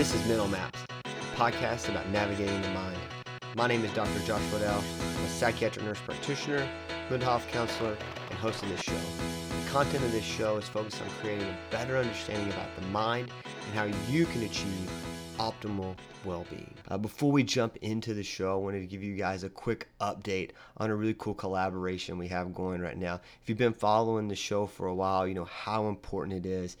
This is Mental Maps, a podcast about navigating the mind. My name is Dr. Josh Waddell. I'm a psychiatric nurse practitioner, mental health counselor, and host of this show. The content of this show is focused on creating a better understanding about the mind and how you can achieve optimal well-being. Uh, before we jump into the show, I wanted to give you guys a quick update on a really cool collaboration we have going right now. If you've been following the show for a while, you know how important it is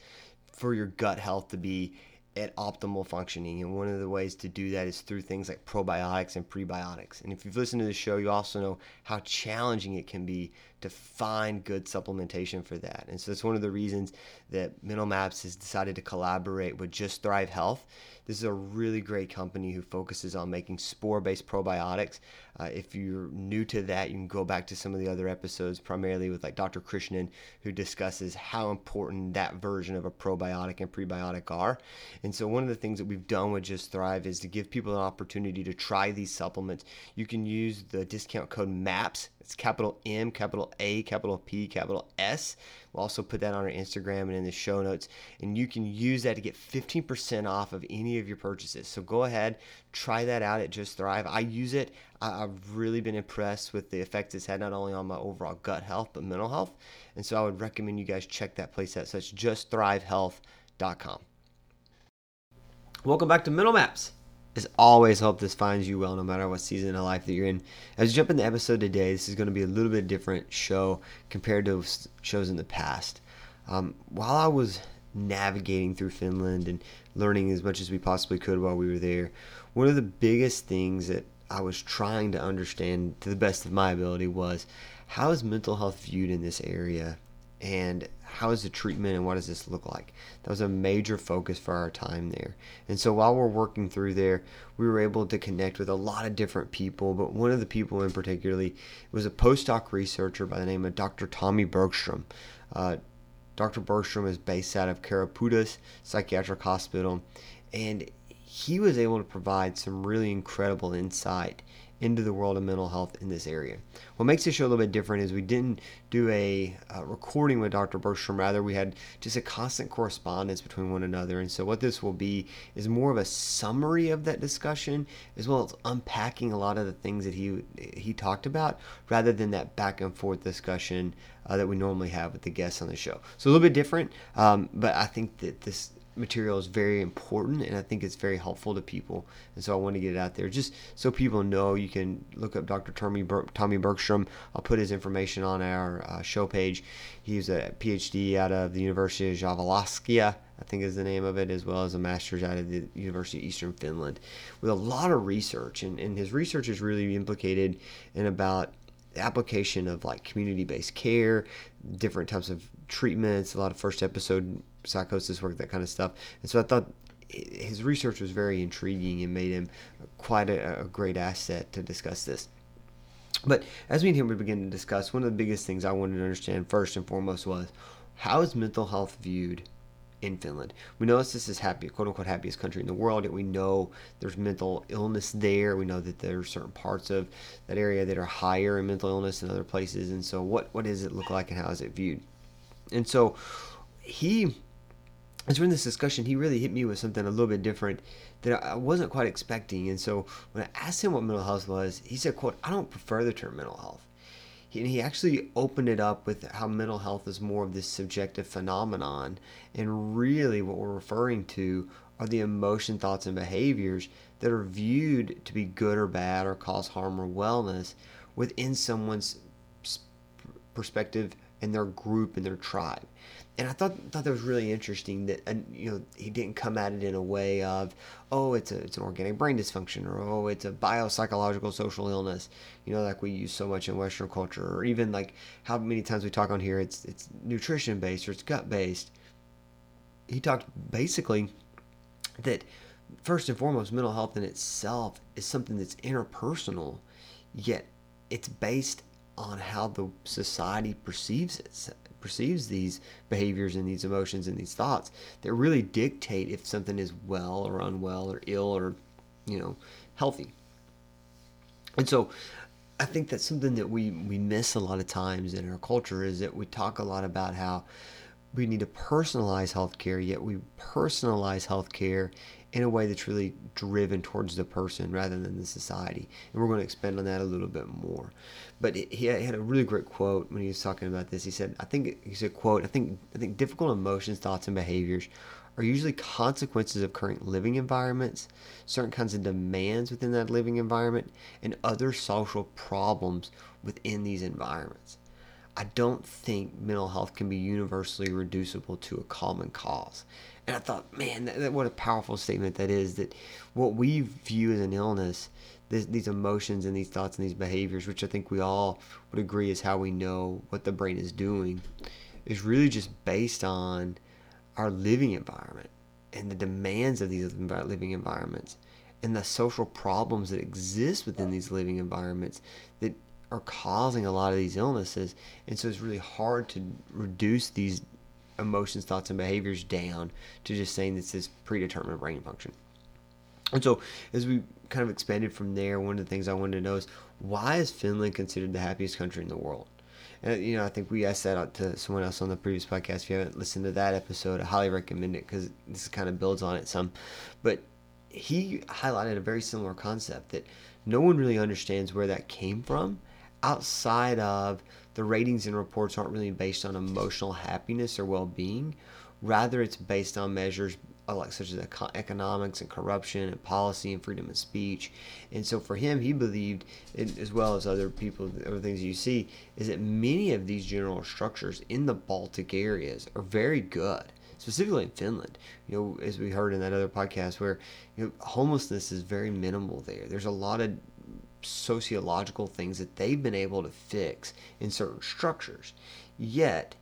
for your gut health to be at optimal functioning. And one of the ways to do that is through things like probiotics and prebiotics. And if you've listened to the show, you also know how challenging it can be to find good supplementation for that. And so it's one of the reasons that Mental Maps has decided to collaborate with Just Thrive Health. This is a really great company who focuses on making spore based probiotics. Uh, if you're new to that, you can go back to some of the other episodes, primarily with like Dr. Krishnan, who discusses how important that version of a probiotic and prebiotic are. And so, one of the things that we've done with Just Thrive is to give people an opportunity to try these supplements. You can use the discount code MAPS it's capital M, capital A, capital P, capital S. We'll also put that on our Instagram and in the show notes. And you can use that to get 15% off of any of your purchases. So go ahead, try that out at Just Thrive. I use it. I've really been impressed with the effects it's had not only on my overall gut health, but mental health. And so I would recommend you guys check that place out. So it's justthrivehealth.com. Welcome back to Mental Maps. As always, hope this finds you well no matter what season of life that you're in. As we jump into the episode today, this is going to be a little bit different show compared to shows in the past. Um, while I was navigating through Finland and learning as much as we possibly could while we were there, one of the biggest things that I was trying to understand to the best of my ability was how is mental health viewed in this area and how is the treatment and what does this look like? That was a major focus for our time there. And so while we're working through there, we were able to connect with a lot of different people, but one of the people in particularly was a postdoc researcher by the name of Dr. Tomi Bergström. Uh, Dr. Bergström is based out of Keropudas Psychiatric Hospital, and he was able to provide some really incredible insight into the world of mental health in this area. What makes this show a little bit different is we didn't do a uh, recording with Dr. Bergström, rather, we had just a constant correspondence between one another. And so, what this will be is more of a summary of that discussion, as well as unpacking a lot of the things that he he talked about, rather than that back and forth discussion uh, that we normally have with the guests on the show. So, a little bit different, um, but I think that this material is very important and I think it's very helpful to people. And so I want to get it out there just so people know. You can look up Dr. Tomi, Ber- Tomi Bergström. I'll put his information on our uh, show page. He's a PhD out of the University of Jyväskylä. I think is the name of it, as well as a master's out of the University of Eastern Finland, with a lot of research. And, and his research is really implicated in about the application of like community-based care, different types of treatments, a lot of first episode psychosis work, that kind of stuff. And so I thought his research was very intriguing and made him quite a, a great asset to discuss this. But as we and him we begin to discuss, one of the biggest things I wanted to understand first and foremost was how is mental health viewed in Finland? We know this is happy, quote unquote, happiest country in the world. Yet we know there's mental illness there. We know that there are certain parts of that area that are higher in mental illness than other places. And so, what what does it look like, and how is it viewed? And so, he as we're in this discussion, he really hit me with something a little bit different that I wasn't quite expecting. And so when I asked him what mental health was, he said, quote, I don't prefer the term mental health. and he actually opened it up with how mental health is more of this subjective phenomenon. And really what we're referring to are the emotion, thoughts, and behaviors that are viewed to be good or bad or cause harm or wellness within someone's perspective and their group and their tribe and I thought thought that was really interesting that uh, you know he didn't come at it in a way of oh it's a it's an organic brain dysfunction or oh it's a biopsychological social illness you know like we use so much in Western culture or even like how many times we talk on here it's it's nutrition based or it's gut based. He talked basically that first and foremost mental health in itself is something that's interpersonal, yet it's based on how the society perceives it perceives these behaviors and these emotions and these thoughts that really dictate if something is well or unwell or ill or you know healthy. And so i think that's something that we we miss a lot of times in our culture is that we talk a lot about how we need to personalize healthcare yet we personalize healthcare in a way that's really driven towards the person rather than the society. And we're going to expand on that a little bit more. But he had a really great quote when he was talking about this. He said, "I think he said quote I think I think difficult emotions, thoughts, and behaviors." Are usually consequences of current living environments, certain kinds of demands within that living environment, and other social problems within these environments. I don't think mental health can be universally reducible to a common cause. And I thought, man, that, that, what a powerful statement that is. That what we view as an illness, this, these emotions and these thoughts and these behaviors, which I think we all would agree is how we know what the brain is doing, is really just based on our living environment and the demands of these living environments and the social problems that exist within these living environments that are causing a lot of these illnesses. And so it's really hard to reduce these emotions, thoughts, and behaviors down to just saying this is predetermined brain function. And so, as we kind of expanded from there, one of the things I wanted to know is why is Finland considered the happiest country in the world? And you know, I think we asked that out to someone else on the previous podcast. If you haven't listened to that episode, I highly recommend it because this kind of builds on it some. But he highlighted a very similar concept that no one really understands where that came from outside of the ratings and reports aren't really based on emotional happiness or well-being rather it's based on measures uh, like such as economics and corruption and policy and freedom of speech and so for him he believed as well as other people other things you see is that many of these general structures in the baltic areas are very good specifically in Finland. You know, as we heard in that other podcast, where you know homelessness is very minimal there. There's a lot of sociological things that they've been able to fix in certain structures. Yet,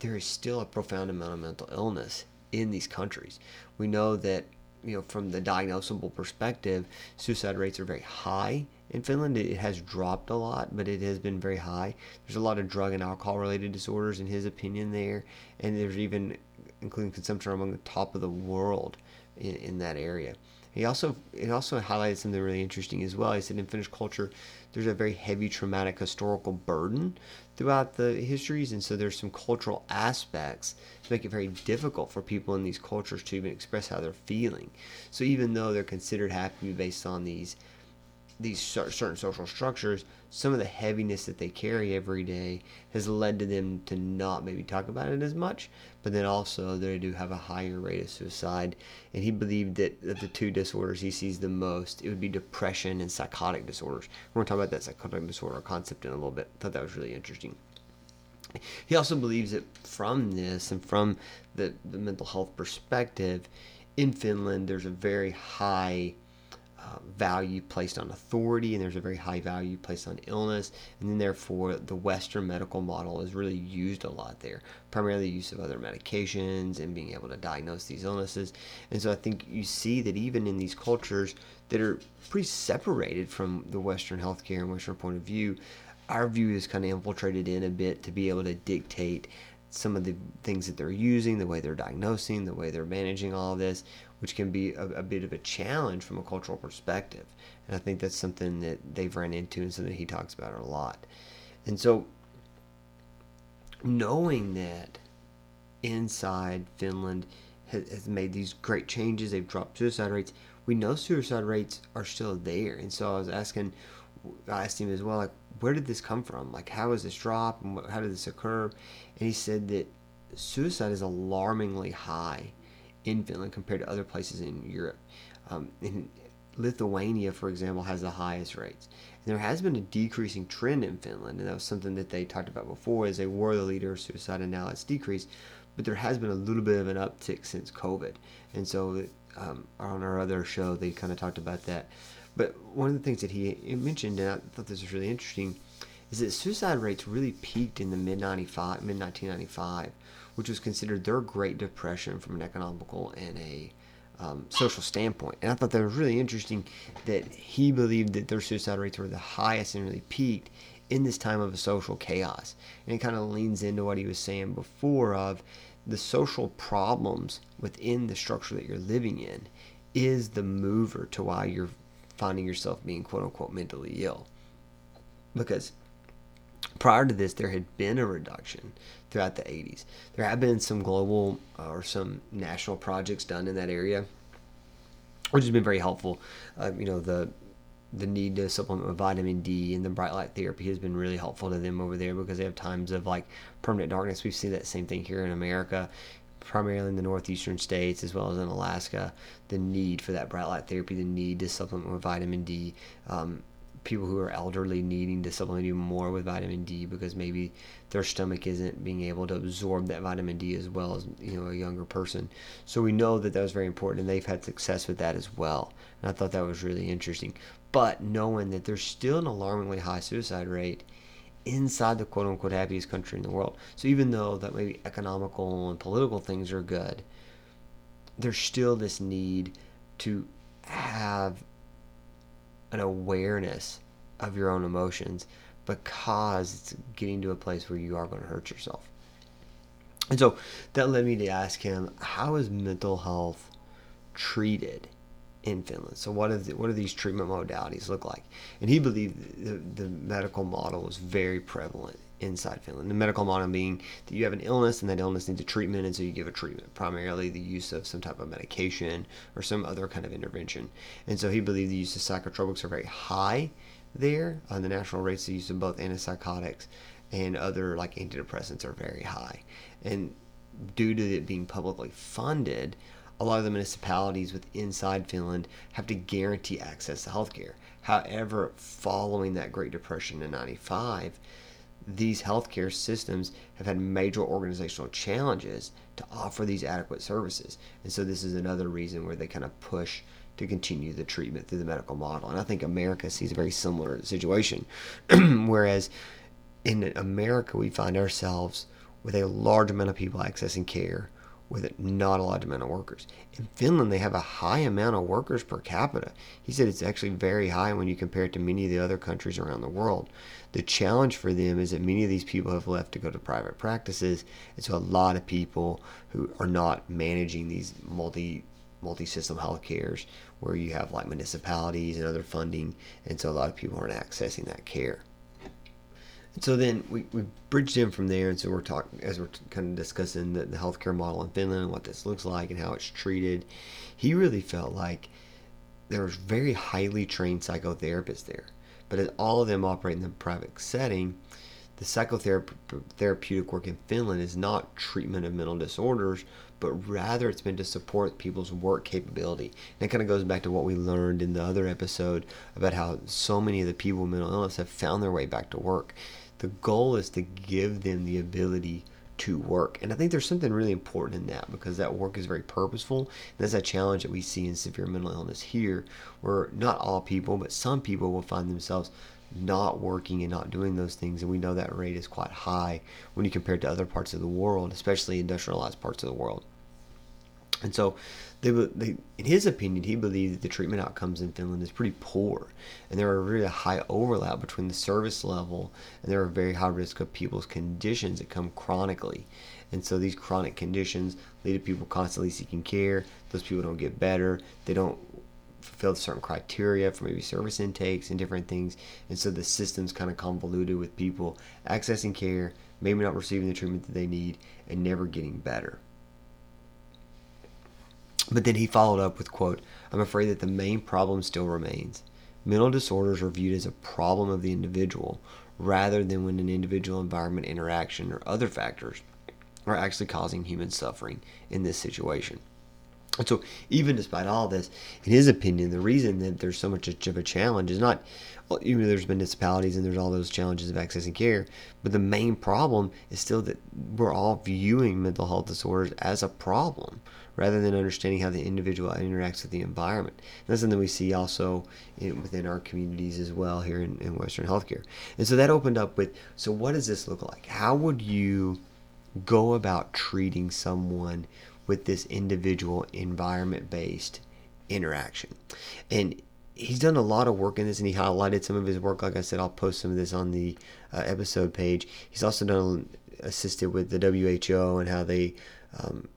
there is still a profound amount of mental illness in these countries. We know that, you know, from the diagnosable perspective, suicide rates are very high in Finland. It has dropped a lot, but it has been very high. There's a lot of drug and alcohol related disorders, in his opinion, there, and there's even including consumption among the top of the world in, in that area. He also it also highlighted something really interesting as well. He said in Finnish culture, there's a very heavy traumatic historical burden throughout the histories, and so there's some cultural aspects that make it very difficult for people in these cultures to even express how they're feeling. So even though they're considered happy based on these these certain social structures, some of the heaviness that they carry every day has led to them to not maybe talk about it as much, but then also they do have a higher rate of suicide. And he believed that, the two disorders he sees the most, it would be depression and psychotic disorders. We're going to talk about that psychotic disorder concept in a little bit. I thought that was really interesting. He also believes that from this and from the, the mental health perspective, in Finland, there's a very high uh, value placed on authority, and there's a very high value placed on illness, and then therefore the Western medical model is really used a lot there, primarily the use of other medications and being able to diagnose these illnesses. And so I think you see that even in these cultures that are pretty separated from the Western healthcare and Western point of view, our view is kind of infiltrated in a bit to be able to dictate some of the things that they're using, the way they're diagnosing, the way they're managing all of this, which can be a, a, bit of a challenge from a cultural perspective. And I think that's something that they've ran into and something he talks about a lot. And so, knowing that inside Finland has, has made these great changes, they've dropped suicide rates. We know suicide rates are still there. And so I was asking, I asked him as well, like, where did this come from? Like, how has this drop and how did this occur? And he said that suicide is alarmingly high in Finland compared to other places in Europe. Um, in Lithuania, for example, has the highest rates. And there has been a decreasing trend in Finland, and that was something that they talked about before, as they were the leader of suicide, and now it's decreased. But there has been a little bit of an uptick since COVID, and so um, on our other show, they kind of talked about that. But one of the things that he mentioned, and I thought this was really interesting, is that suicide rates really peaked in the mid 95, mid 1995, which was considered their Great Depression from an economical and a um, social standpoint. And I thought that was really interesting that he believed that their suicide rates were the highest and really peaked in this time of a social chaos. And it kind of leans into what he was saying before of the social problems within the structure that you're living in is the mover to why you're finding yourself being quote unquote mentally ill. Because prior to this, there had been a reduction throughout the 80s. There have been some global uh, or some national projects done in that area. which has been very helpful. Uh, you know, the the need to supplement with vitamin D and the bright light therapy has been really helpful to them over there because they have times of like permanent darkness. We've seen that same thing here in America, primarily in the northeastern states as well as in Alaska. The need for that bright light therapy, the need to supplement with vitamin D. Um, people who are elderly needing to supplement more with vitamin D because maybe their stomach isn't being able to absorb that vitamin D as well as you know a younger person. So we know that that was very important, and they've had success with that as well. And I thought that was really interesting. But knowing that there's still an alarmingly high suicide rate inside the quote unquote happiest country in the world. So even though that maybe economical and political things are good, there's still this need to have an awareness of your own emotions because it's getting to a place where you are going to hurt yourself. And so that led me to ask him, how is mental health treated in Finland? So what, the, what do these treatment modalities look like? And he believed the, the medical model was very prevalent inside Finland. The medical model being that you have an illness and that illness needs a treatment, and so you give a treatment, primarily the use of some type of medication or some other kind of intervention. And so he believed the use of psychotropics are very high there. Uh, the national rates of use of both antipsychotics and other like antidepressants are very high. And due to it being publicly funded, a lot of the municipalities with inside Finland have to guarantee access to healthcare. However, following that Great Depression in 95, these healthcare systems have had major organizational challenges to offer these adequate services. And so this is another reason where they kind of push to continue the treatment through the medical model. And I think America sees a very similar situation. Whereas in America, we find ourselves with a large amount of people accessing care with not a large amount of workers. In Finland, they have a high amount of workers per capita. He said it's actually very high when you compare it to many of the other countries around the world. The challenge for them is that many of these people have left to go to private practices, and so a lot of people who are not managing these multi multi-system health cares where you have like municipalities and other funding and so a lot of people aren't accessing that care so then we, we bridged in from there and so we're talking as we're kind of discussing the, the healthcare model in finland and what this looks like and how it's treated he really felt like there was very highly trained psychotherapists there but as all of them operate in the private setting the psychotherapeutic work in Finland is not treatment of mental disorders, but rather it's been to support people's work capability. And it kind of goes back to what we learned in the other episode about how so many of the people with mental illness have found their way back to work. The goal is to give them the ability to work. And I think there's something really important in that because that work is very purposeful. That's a challenge that we see in severe mental illness here, where not all people, but some people will find themselves not working and not doing those things. And we know that rate is quite high when you compare it to other parts of the world, especially industrialized parts of the world. And so, they, they, in his opinion, he believed that the treatment outcomes in Finland is pretty poor, and there are really a high overlap between the service level and there are very high risk of people's conditions that come chronically. And so these chronic conditions lead to people constantly seeking care. Those people don't get better. They don't fulfill certain criteria for maybe service intakes and different things. And so the system's kind of convoluted with people accessing care, maybe not receiving the treatment that they need, and never getting better. But then he followed up with quote, I'm afraid that the main problem still remains. Mental disorders are viewed as a problem of the individual rather than when an individual environment interaction or other factors are actually causing human suffering in this situation. And so, even despite all this, in his opinion, the reason that there's so much of a challenge is not, well, even though there's municipalities and there's all those challenges of accessing care, but the main problem is still that we're all viewing mental health disorders as a problem rather than understanding how the individual interacts with the environment. And that's something we see also in, within our communities as well here in, in Western healthcare. And so that opened up with so, what does this look like? How would you go about treating someone? With this individual environment based interaction. And he's done a lot of work in this and he highlighted some of his work. Like I said, I'll post some of this on the uh, episode page. He's also done assisted with the WHO and how they um,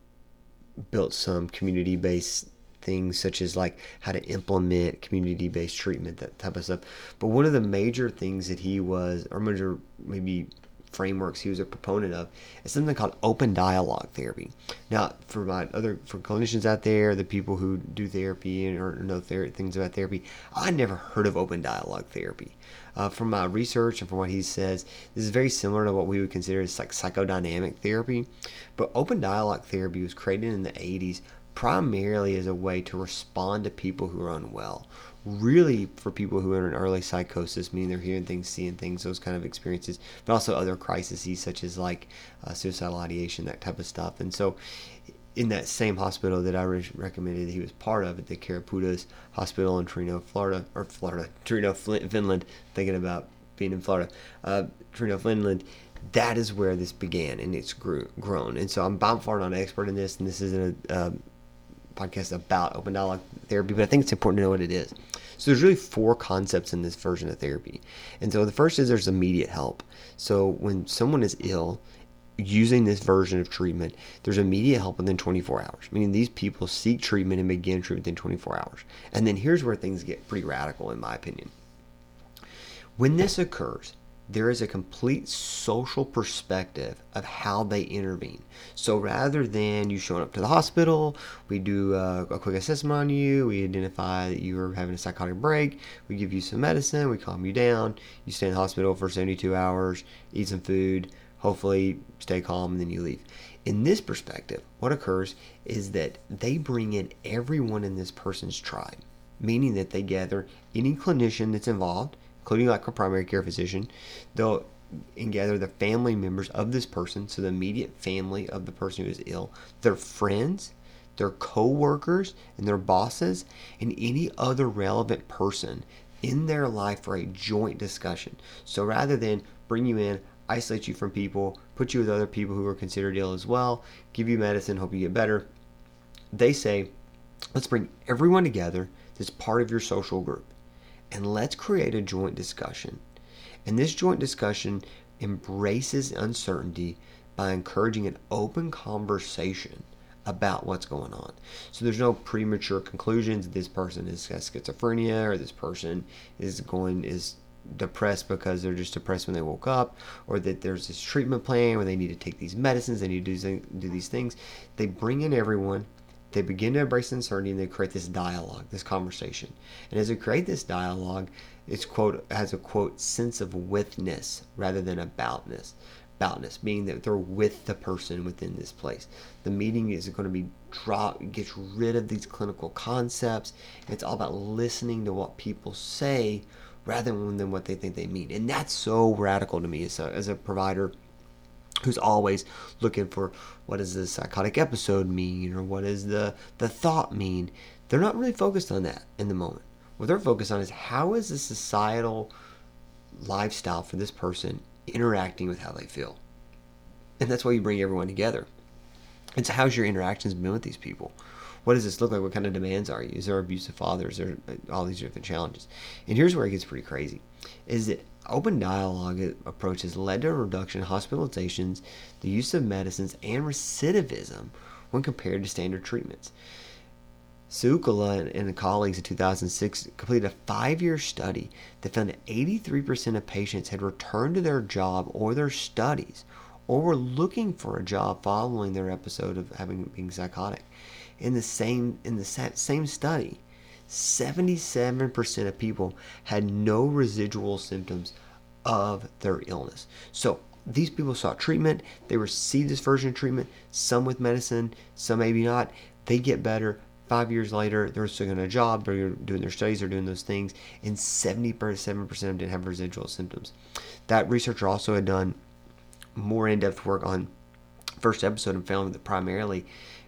built some community based things such as like how to implement community based treatment, that type of stuff. But one of the major things that he was, or major maybe frameworks he was a proponent of is something called open dialogue therapy. Now, for my other for clinicians out there, the people who do therapy or know ther- things about therapy, I never heard of open dialogue therapy. Uh, from my research and from what he says, this is very similar to what we would consider as like psychodynamic therapy. But open dialogue therapy was created in the 80s primarily as a way to respond to people who are unwell really for people who are in early psychosis, meaning they're hearing things, seeing things, those kind of experiences, but also other crises such as like uh, suicidal ideation, that type of stuff. And so, in that same hospital that I re- recommended he was part of, at the Keropudas Hospital in Torino, Florida, or Florida, Torino, Finland, thinking about being in Florida, uh, Finland, that is where this began and it's grew, grown. And so I'm by far not an expert in this, and this isn't a uh, podcast about open dialogue therapy, but I think it's important to know what it is. So there's really four concepts in this version of therapy. And so the first is there's immediate help. So when someone is ill, using this version of treatment, there's immediate help within 24 hours, meaning these people seek treatment and begin treatment within 24 hours. And then here's where things get pretty radical, in my opinion. When this occurs, there is a complete social perspective of how they intervene. So rather than you showing up to the hospital, we do a, a, quick assessment on you, we identify that you are having a psychotic break, we give you some medicine, we calm you down, you stay in the hospital for 72 hours, eat some food, hopefully stay calm, and then you leave. In this perspective, what occurs is that they bring in everyone in this person's tribe, meaning that they gather any clinician that's involved including like a primary care physician. They'll and gather the family members of this person, so the immediate family of the person who is ill, their friends, their co-workers and their bosses, and any other relevant person in their life for a joint discussion. So rather than bring you in, isolate you from people, put you with other people who are considered ill as well, give you medicine, hope you get better, they say, let's bring everyone together that's part of your social group and let's create a joint discussion. And this joint discussion embraces uncertainty by encouraging an open conversation about what's going on. So there's no premature conclusions. This person is has schizophrenia, or this person is going is depressed because they're just depressed when they woke up, or that there's this treatment plan where they need to take these medicines, they need to do, do these things. They bring in everyone they begin to embrace uncertainty and they create this dialogue, this conversation. And as they create this dialogue, it's quote has a quote sense of withness rather than aboutness. Aboutness, meaning that they're with the person within this place. The meeting is going to be drop gets rid of these clinical concepts. It's all about listening to what people say rather than what they think they mean. And that's so radical to me as a, as a provider who's always looking for what does the psychotic episode mean or what does the the thought mean? They're not really focused on that in the moment. What they're focused on is how is the societal lifestyle for this person interacting with how they feel? And that's why you bring everyone together. And so how's your interactions been with these people? What does this look like? What kind of demands are you? Is there abusive fathers there all these different challenges? And here's where it gets pretty crazy is that open dialogue approaches led to a reduction in hospitalizations, the use of medicines, and recidivism when compared to standard treatments. Seikkula and colleagues in 2006 completed a five year study that found that 83% of patients had returned to their job or their studies or were looking for a job following their episode of having being psychotic. In the same in the same study, 77% of people had no residual symptoms of their illness. So these people sought treatment, they received this version of treatment, some with medicine, some maybe not. They get better. Five years later, they're still in a job, they're doing their studies, they're doing those things, and 77% of them didn't have residual symptoms. That researcher also had done more in depth work on first episode and found that primarily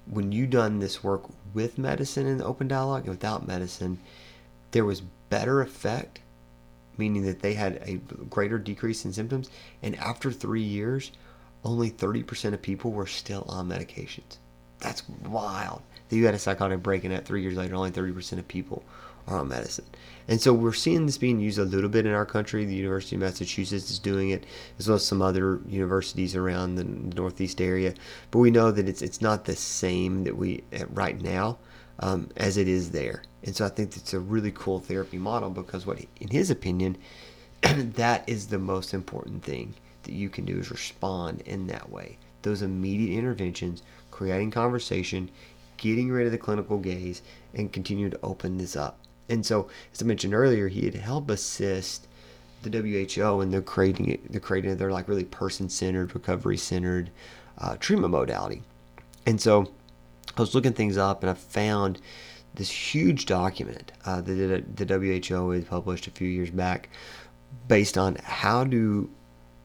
when you done this work with medicine in the open dialogue and without medicine, there was better effect, meaning that they had a greater decrease in symptoms. And after three years, only 30% of people were still on medications. That's wild. That you had a psychotic break, and at three years later, only 30% of people are medicine. And so we're seeing this being used a little bit in our country. The University of Massachusetts is doing it, as well as some other universities around the Northeast area. But we know that it's it's not the same that we right now um, as it is there. And so I think it's a really cool therapy model because what, in his opinion, that is the most important thing that you can do is respond in that way. Those immediate interventions, creating conversation, getting rid of the clinical gaze, and continue to open this up. And so, as I mentioned earlier, he had helped assist the WHO in the creating the creating of their like really person centered, recovery centered uh, treatment modality. And so, I was looking things up, and I found this huge document uh, that the WHO had published a few years back, based on how do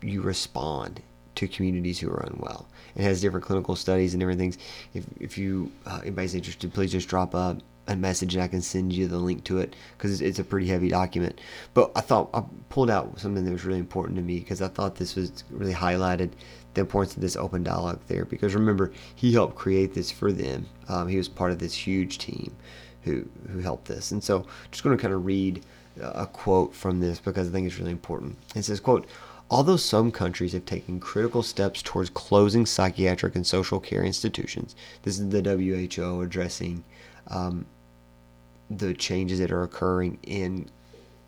you respond to communities who are unwell. It has different clinical studies and different things. If, if you uh, anybody's interested, please just drop a, a message and I can send you the link to it because it's, a pretty heavy document. But I thought I pulled out something that was really important to me because I thought this was really highlighted the importance of this open dialogue there. Because remember, he helped create this for them. Um, he was part of this huge team who who helped this. And so, just going to kind of read a quote from this because I think it's really important. It says, "quote." Although some countries have taken critical steps towards closing psychiatric and social care institutions, this is the WHO addressing um, the changes that are occurring in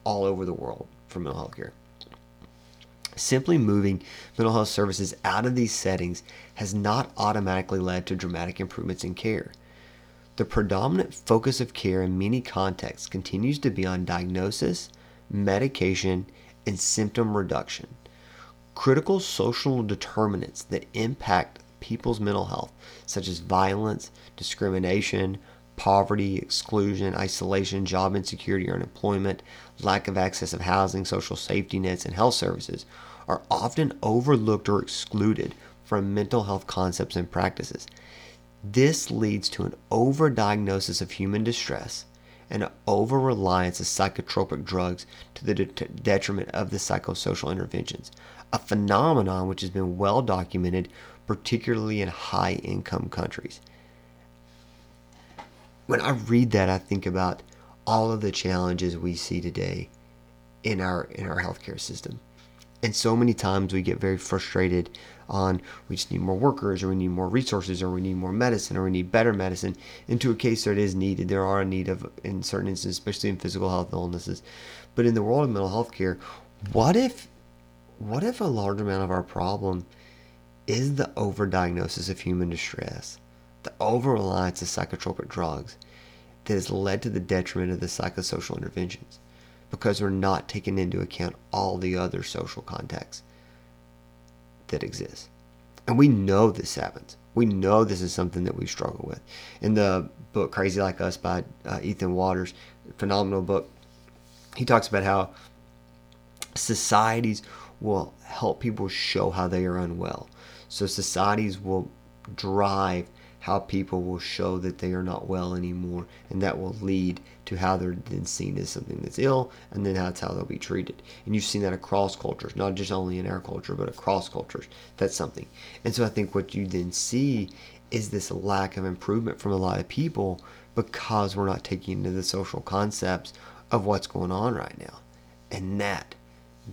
all over the world for mental health care. Simply moving mental health services out of these settings has not automatically led to dramatic improvements in care. The predominant focus of care in many contexts continues to be on diagnosis, medication, and symptom reduction. Critical social determinants that impact people's mental health, such as violence, discrimination, poverty, exclusion, isolation, job insecurity or unemployment, lack of access of housing, social safety nets, and health services, are often overlooked or excluded from mental health concepts and practices. This leads to an overdiagnosis of human distress and an over reliance of psychotropic drugs to the de- detriment of the psychosocial interventions a phenomenon which has been well documented, particularly in high income countries. When I read that, I think about all of the challenges we see today in our in our healthcare system. And so many times we get very frustrated on we just need more workers or we need more resources or we need more medicine or we need better medicine into a case that is needed. There are a need of in certain instances, especially in physical health illnesses. But in the world of mental health care, what if what if a large amount of our problem is the overdiagnosis of human distress, the over reliance of psychotropic drugs that has led to the detriment of the psychosocial interventions because we're not taking into account all the other social contexts that exist. And we know this happens. We know this is something that we struggle with. In the book Crazy Like Us by uh, Ethan Watters, phenomenal book, he talks about how societies will help people show how they are unwell. So societies will drive how people will show that they are not well anymore, and that will lead to how they're then seen as something that's ill, and then that's how they'll be treated. And you've seen that across cultures, not just only in our culture, but across cultures. That's something. And so I think what you then see is this lack of improvement from a lot of people because we're not taking into the social concepts of what's going on right now. And that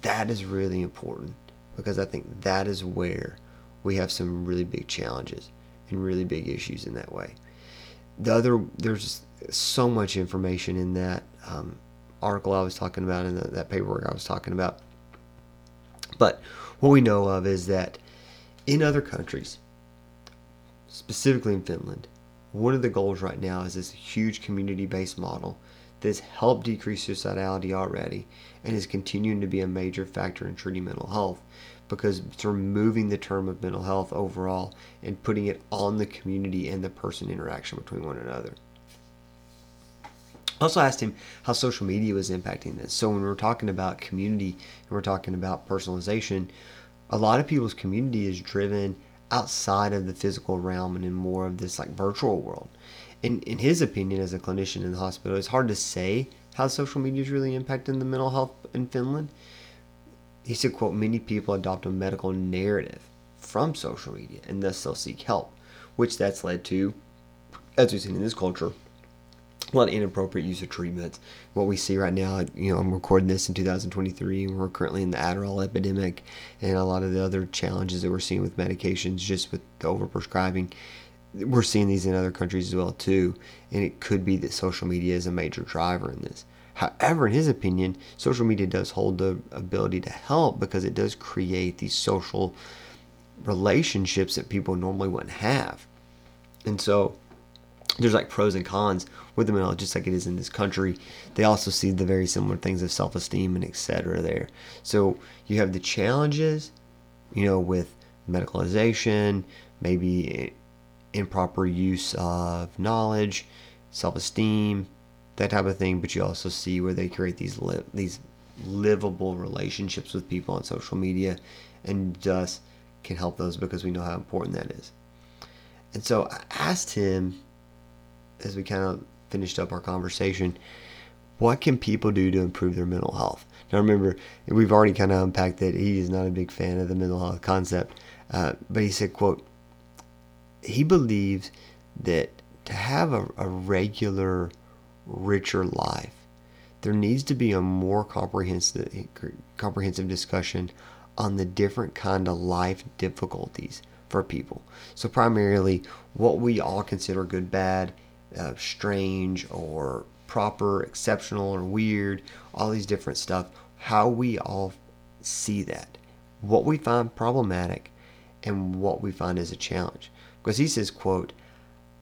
that is really important because I think that is where we have some really big challenges and really big issues in that way. The other, there's so much information in that um, article I was talking about and that paperwork I was talking about. But what we know of is that in other countries, specifically in Finland, one of the goals right now is this huge community based model that's helped decrease suicidality already and is continuing to be a major factor in treating mental health because it's removing the term of mental health overall and putting it on the community and the person interaction between one another. I also asked him how social media was impacting this. So when we're talking about community and we're talking about personalization, a lot of people's community is driven outside of the physical realm and in more of this like virtual world in, in his opinion as a clinician in the hospital, it's hard to say how social media is really impacting the mental health in Finland. He said, quote, many people adopt a medical narrative from social media and thus they'll seek help, which that's led to, as we've seen in this culture, a lot of inappropriate use of treatments. What we see right now, you know, I'm recording this in 2023, and we're currently in the Adderall epidemic, and a lot of the other challenges that we're seeing with medications, just with the overprescribing we're seeing these in other countries as well too, and it could be that social media is a major driver in this. However, in his opinion, social media does hold the ability to help because it does create these social relationships that people normally wouldn't have. And so there's like pros and cons with the health, just like it is in this country. They also see the very similar things of self esteem and etc. there. So you have the challenges, you know, with medicalization, maybe improper use of knowledge, self esteem, that type of thing. But you also see where they create these li- these livable relationships with people on social media, and thus can help those because we know how important that is. And so I asked him as we kind of finished up our conversation, what can people do to improve their mental health? Now, remember, we've already kind of unpacked that he is not a big fan of the mental health concept, uh, but he said, "quote He believes that to have a, a regular, richer life, there needs to be a more comprehensive comprehensive discussion on the different kind of life difficulties for people. So primarily, what we all consider good, bad, uh, strange, or proper, exceptional, or weird, all these different stuff. How we all see that, what we find problematic, and what we find as a challenge. Because he says, "quote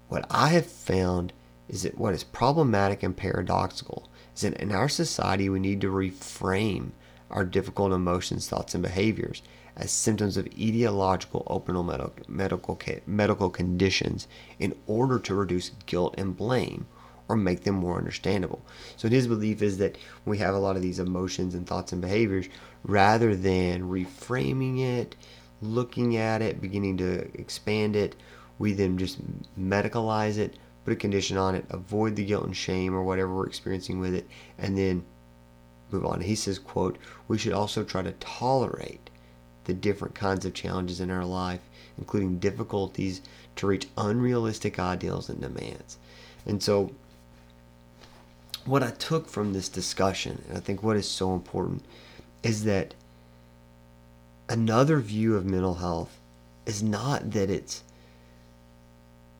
What I have found is that what is problematic and paradoxical is that in our society we need to reframe our difficult emotions, thoughts, and behaviors as symptoms of etiological open medical, medical, medical conditions in order to reduce guilt and blame or make them more understandable. So his belief is that we have a lot of these emotions and thoughts and behaviors, rather than reframing it, looking at it, beginning to expand it, we then just medicalize it, put a condition on it, avoid the guilt and shame or whatever we're experiencing with it, and then move on. He says, quote, we should also try to tolerate the different kinds of challenges in our life, including difficulties to reach unrealistic ideals and demands. And so what I took from this discussion, and I think what is so important, is that another view of mental health is not that it's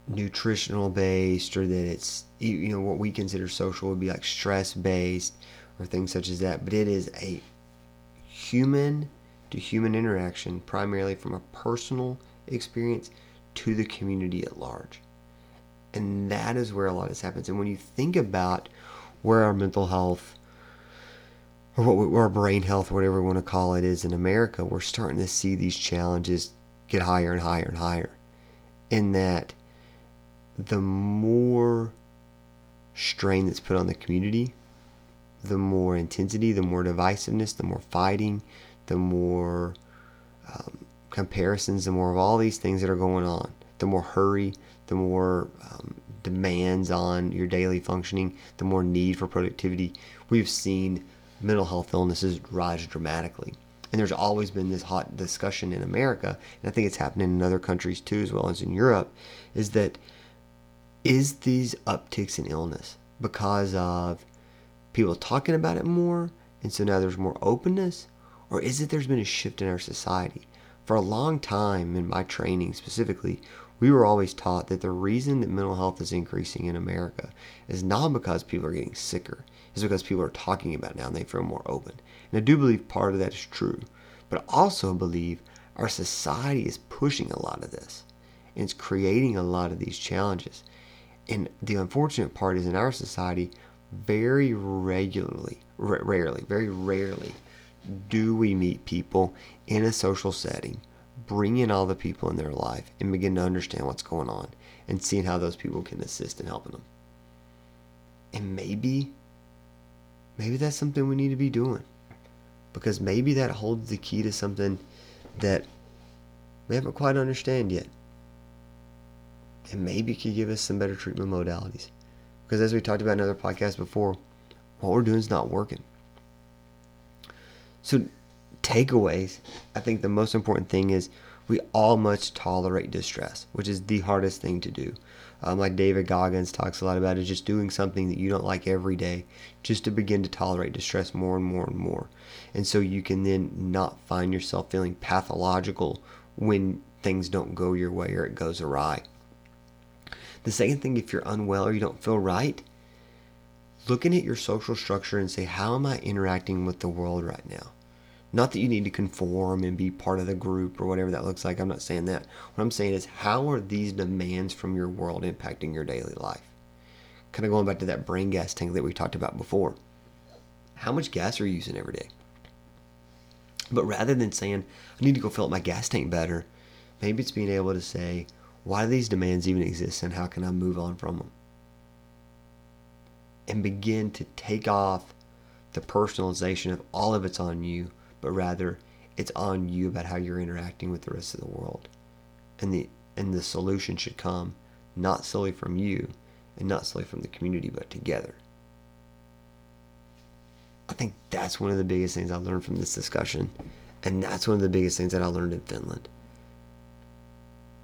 nutritional based or that it's you know what we consider social would be like stress based or things such as that, but it is a human to human interaction, primarily from a personal experience to the community at large. And that is where a lot of this happens. And when you think about where our mental health or what we, our brain health, whatever we want to call it, is in America, we're starting to see these challenges get higher and higher and higher. In that, the more strain that's put on the community, the more intensity, the more divisiveness, the more fighting, the more um, comparisons, the more of all these things that are going on, the more hurry, the more um, demands on your daily functioning, the more need for productivity. We've seen mental health illnesses rise dramatically. And there's always been this hot discussion in America, and I think it's happening in other countries too, as well as in Europe, is that is these upticks in illness because of people talking about it more, and so now there's more openness? Or is it there's been a shift in our society? For a long time, in my training specifically, we were always taught that the reason that mental health is increasing in America is not because people are getting sicker, it's because people are talking about it now and they feel more open. And I do believe part of that is true, but I also believe our society is pushing a lot of this. And it's creating a lot of these challenges. And the unfortunate part is in our society, very regularly, r- rarely, very rarely do we meet people in a social setting, bring in all the people in their life, and begin to understand what's going on and seeing how those people can assist in helping them. And maybe, maybe that's something we need to be doing because maybe that holds the key to something that we haven't quite understand yet. And maybe could give us some better treatment modalities. Because as we talked about in other podcasts before, what we're doing is not working. So, takeaways I think the most important thing is we all must tolerate distress, which is the hardest thing to do. Um, like David Goggins talks a lot about, is just doing something that you don't like every day, just to begin to tolerate distress more and more and more. And so you can then not find yourself feeling pathological when things don't go your way or it goes awry. The second thing, if you're unwell or you don't feel right, looking at your social structure and say, how am I interacting with the world right now? Not that you need to conform and be part of the group or whatever that looks like. I'm not saying that. What I'm saying is, how are these demands from your world impacting your daily life? Kind of going back to that brain gas tank that we talked about before. How much gas are you using every day? But rather than saying, I need to go fill up my gas tank better, maybe it's being able to say, why do these demands even exist and how can I move on from them? And begin to take off the personalization of all of it's on you but rather it's on you about how you're interacting with the rest of the world. And the and the solution should come not solely from you and not solely from the community, but together. I think that's one of the biggest things I learned from this discussion. And that's one of the biggest things that I learned in Finland.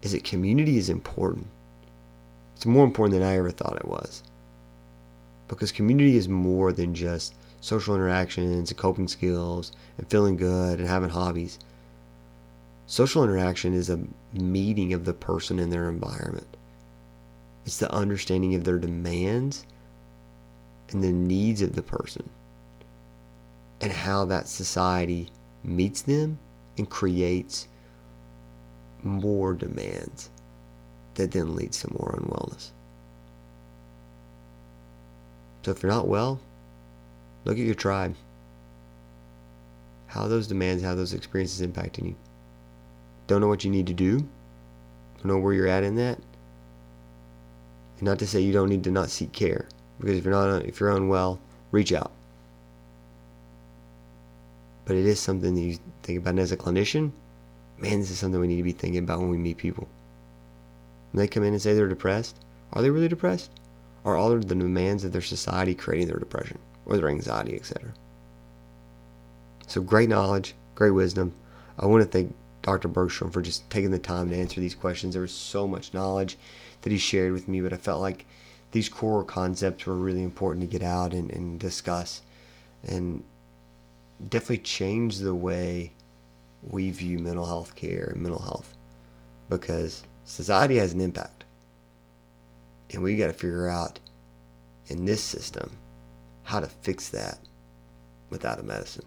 Is that community is important. It's more important than I ever thought it was. Because community is more than just social interactions and coping skills and feeling good and having hobbies. Social interaction is a meeting of the person in their environment. It's the understanding of their demands and the needs of the person and how that society meets them and creates more demands that then leads to more unwellness. So if you're not well, Look at your tribe. How those demands, how those experiences impacting you. Don't know what you need to do. Don't know where you're at in that. And not to say you don't need to not seek care, because if you're not, if you're unwell, reach out. But it is something that you think about and as a clinician. Man, this is something we need to be thinking about when we meet people. When they come in and say they're depressed, are they really depressed? Are the demands of their society creating their depression? or their anxiety, etc. So great knowledge, great wisdom. I want to thank Dr. Bergström for just taking the time to answer these questions. There was so much knowledge that he shared with me, but I felt like these core concepts were really important to get out and, and discuss and definitely change the way we view mental health care and mental health because society has an impact. And we got to figure out in this system how to fix that without a medicine.